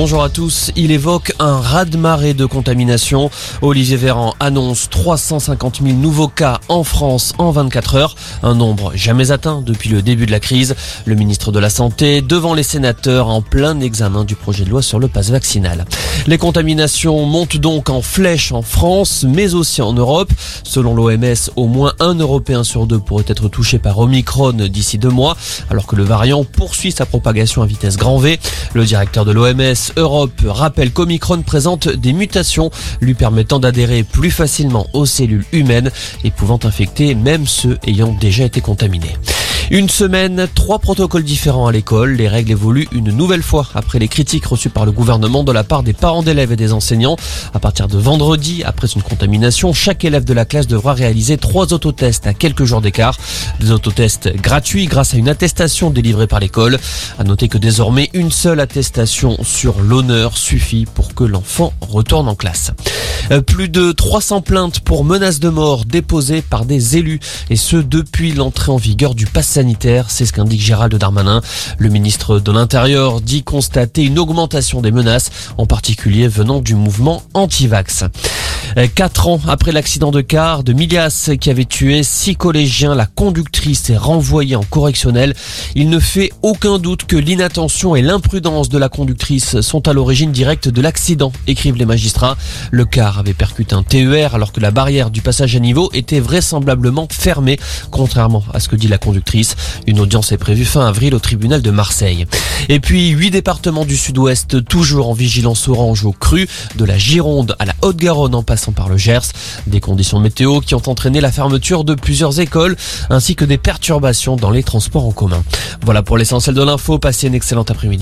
bonjour à tous. Il évoque un raz-de-marée de contamination. Olivier Véran annonce 350 000 nouveaux cas en France en 24 heures, un nombre jamais atteint depuis le début de la crise. Le ministre de la Santé devant les sénateurs en plein examen du projet de loi sur le pass vaccinal. Les contaminations montent donc en flèche en France, mais aussi en Europe. Selon l'OMS, au moins un Européen sur deux pourrait être touché par Omicron d'ici deux mois, alors que le variant poursuit sa propagation à vitesse grand V. Le directeur de l'OMS Europe rappelle qu'Omicron présente des mutations lui permettant d'adhérer plus facilement aux cellules humaines et pouvant infecter même ceux ayant déjà été contaminés. Une semaine, trois protocoles différents à l'école. Les règles évoluent une nouvelle fois après les critiques reçues par le gouvernement de la part des parents d'élèves et des enseignants. À partir de vendredi, après une contamination, chaque élève de la classe devra réaliser trois autotests à quelques jours d'écart. Des autotests gratuits grâce à une attestation délivrée par l'école. À noter que désormais, une seule attestation sur l'honneur suffit pour que l'enfant retourne en classe. Euh, plus de 300 plaintes pour menaces de mort déposées par des élus et ce depuis l'entrée en vigueur du pass sanitaire, c'est ce qu'indique Gérald Darmanin. Le ministre de l'Intérieur dit constater une augmentation des menaces, en particulier venant du mouvement anti-vax. Euh, quatre ans après l'accident de car de Milias qui avait tué six collégiens, la conductrice est renvoyée en correctionnel. Il ne fait aucun doute que l'inattention et l'imprudence de la conductrice sont à l'origine directe de l'accident, écrivent les magistrats. Le car avait percuté un TER alors que la barrière du passage à niveau était vraisemblablement fermée, contrairement à ce que dit la conductrice. Une audience est prévue fin avril au tribunal de Marseille. Et puis, huit départements du sud-ouest toujours en vigilance orange au cru, de la Gironde à la Haute-Garonne en par le Gers. Des conditions météo qui ont entraîné la fermeture de plusieurs écoles ainsi que des perturbations dans les transports en commun. Voilà pour l'essentiel de l'info. Passez une excellente après-midi.